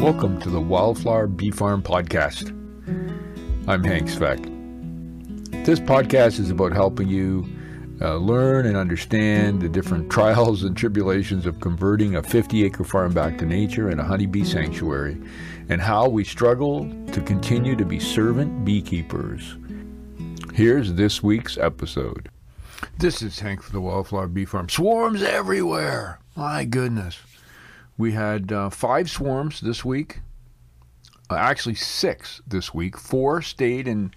Welcome to the Wildflower Bee Farm Podcast. I'm Hank Sveck. This podcast is about helping you uh, learn and understand the different trials and tribulations of converting a 50 acre farm back to nature and a honeybee sanctuary, and how we struggle to continue to be servant beekeepers. Here's this week's episode. This is Hank for the Wildflower Bee Farm. Swarms everywhere! My goodness. We had uh, five swarms this week. Uh, actually, six this week. Four stayed in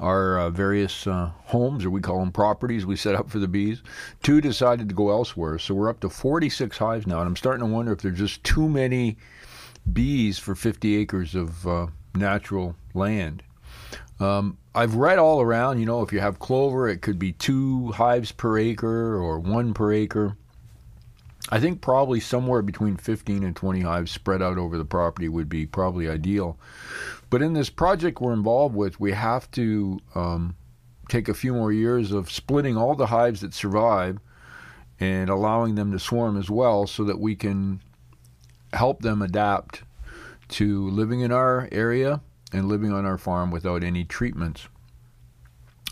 our uh, various uh, homes, or we call them properties, we set up for the bees. Two decided to go elsewhere. So we're up to 46 hives now, and I'm starting to wonder if there's just too many bees for 50 acres of uh, natural land. Um, I've read all around, you know, if you have clover, it could be two hives per acre or one per acre. I think probably somewhere between 15 and 20 hives spread out over the property would be probably ideal. But in this project we're involved with, we have to um, take a few more years of splitting all the hives that survive and allowing them to swarm as well so that we can help them adapt to living in our area and living on our farm without any treatments.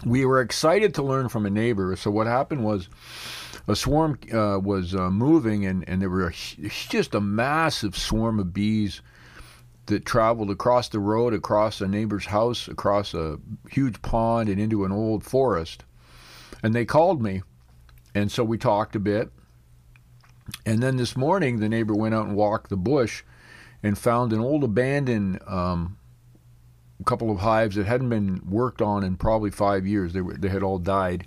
We were excited to learn from a neighbor. So, what happened was a swarm uh, was uh, moving, and, and there were a, just a massive swarm of bees that traveled across the road, across a neighbor's house, across a huge pond, and into an old forest. And they called me, and so we talked a bit. And then this morning, the neighbor went out and walked the bush and found an old abandoned um, couple of hives that hadn't been worked on in probably five years. They, were, they had all died.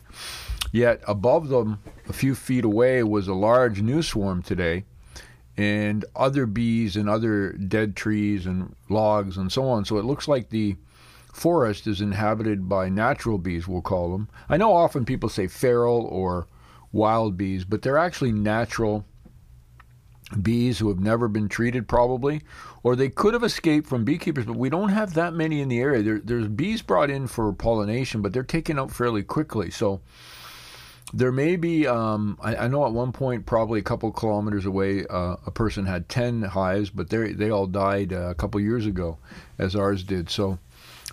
Yet above them, a few feet away, was a large new swarm today, and other bees and other dead trees and logs and so on. So it looks like the forest is inhabited by natural bees, we'll call them. I know often people say feral or wild bees, but they're actually natural bees who have never been treated, probably, or they could have escaped from beekeepers, but we don't have that many in the area. There, there's bees brought in for pollination, but they're taken out fairly quickly. So there may be, um, I, I, know at one point, probably a couple kilometers away, uh, a person had 10 hives, but they they all died uh, a couple years ago, as ours did. So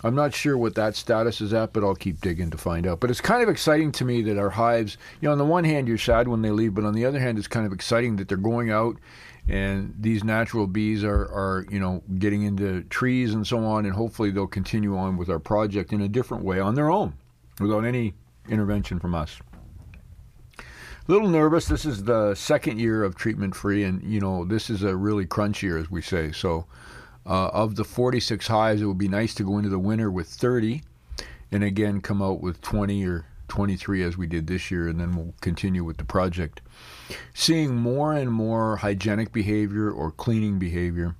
I'm not sure what that status is at, but I'll keep digging to find out. But it's kind of exciting to me that our hives, you know, on the one hand, you're sad when they leave, but on the other hand, it's kind of exciting that they're going out and these natural bees are, are you know getting into trees and so on and hopefully they'll continue on with our project in a different way on their own without any intervention from us little nervous. This is the second year of treatment free, and you know this is a really crunch year, as we say. So, uh, of the 46 hives, it would be nice to go into the winter with 30, and again come out with 20 or 23 as we did this year, and then we'll continue with the project. Seeing more and more hygienic behavior or cleaning behavior,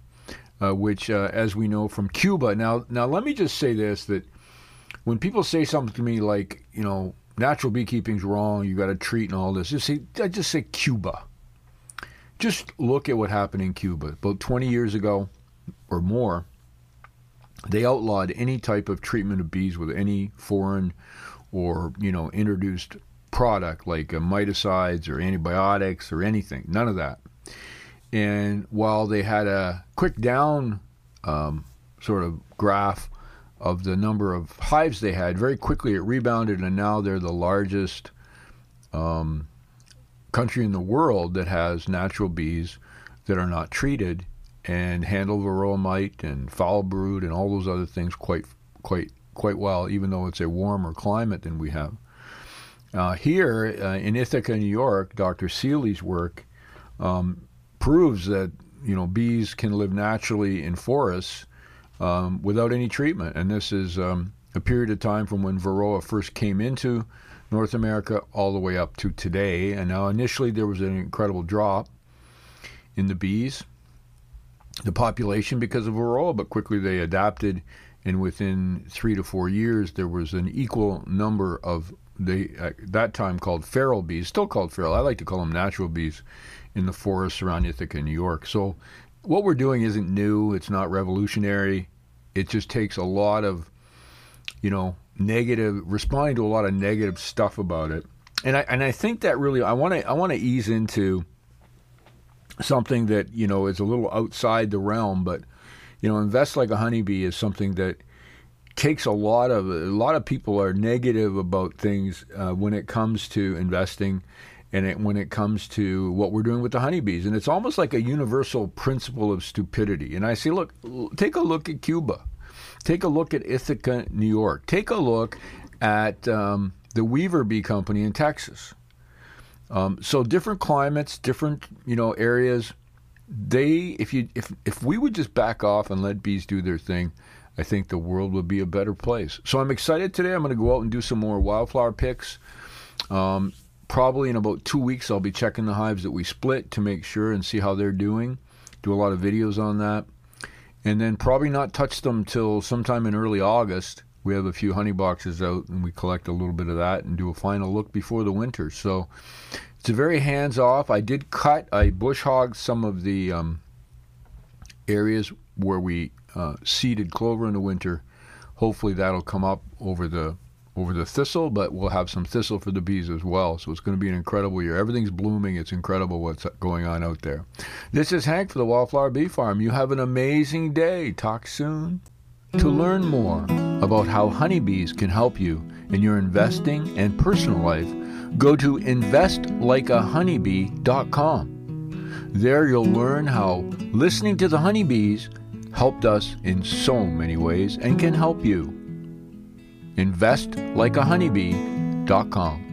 uh, which, uh, as we know from Cuba. Now, now let me just say this: that when people say something to me like, you know, natural beekeeping's wrong. You got to treat and all this. Just say, I just say Cuba. Just look at what happened in Cuba about 20 years ago or more. They outlawed any type of treatment of bees with any foreign or you know introduced product like uh, miticides or antibiotics or anything. None of that. And while they had a quick down um, sort of graph of the number of hives they had. Very quickly, it rebounded, and now they're the largest um, country in the world that has natural bees that are not treated and handle varroa mite and foul brood and all those other things quite quite quite well, even though it's a warmer climate than we have. Uh, here uh, in Ithaca, New York, Dr. Seeley's work um, proves that you know bees can live naturally in forests um, without any treatment. And this is um, a period of time from when Varroa first came into North America all the way up to today. And now, initially, there was an incredible drop in the bees, the population because of Varroa, but quickly they adapted. And within three to four years, there was an equal number of they at that time called feral bees, still called feral. I like to call them natural bees in the forests around Ithaca, New York. So what we're doing isn't new. It's not revolutionary. It just takes a lot of, you know, negative responding to a lot of negative stuff about it. And I and I think that really I want to I want to ease into something that you know is a little outside the realm, but You know, invest like a honeybee is something that takes a lot of a lot of people are negative about things uh, when it comes to investing and it, when it comes to what we're doing with the honeybees and it's almost like a universal principle of stupidity and i say look take a look at cuba take a look at ithaca new york take a look at um, the weaver bee company in texas um, so different climates different you know areas they if you if if we would just back off and let bees do their thing I think the world would be a better place. So I'm excited today. I'm going to go out and do some more wildflower picks. Um, probably in about two weeks, I'll be checking the hives that we split to make sure and see how they're doing. Do a lot of videos on that. And then probably not touch them till sometime in early August. We have a few honey boxes out and we collect a little bit of that and do a final look before the winter. So it's a very hands off. I did cut, I bush hogged some of the um, areas where we uh, seeded clover in the winter. Hopefully that'll come up over the over the thistle, but we'll have some thistle for the bees as well. So it's going to be an incredible year. Everything's blooming. It's incredible what's going on out there. This is Hank for the Wildflower Bee Farm. You have an amazing day. Talk soon. To learn more about how honeybees can help you in your investing and personal life, go to investlikeahoneybee.com. There you'll learn how listening to the honeybees helped us in so many ways and can help you. InvestLikeAhoneybee.com.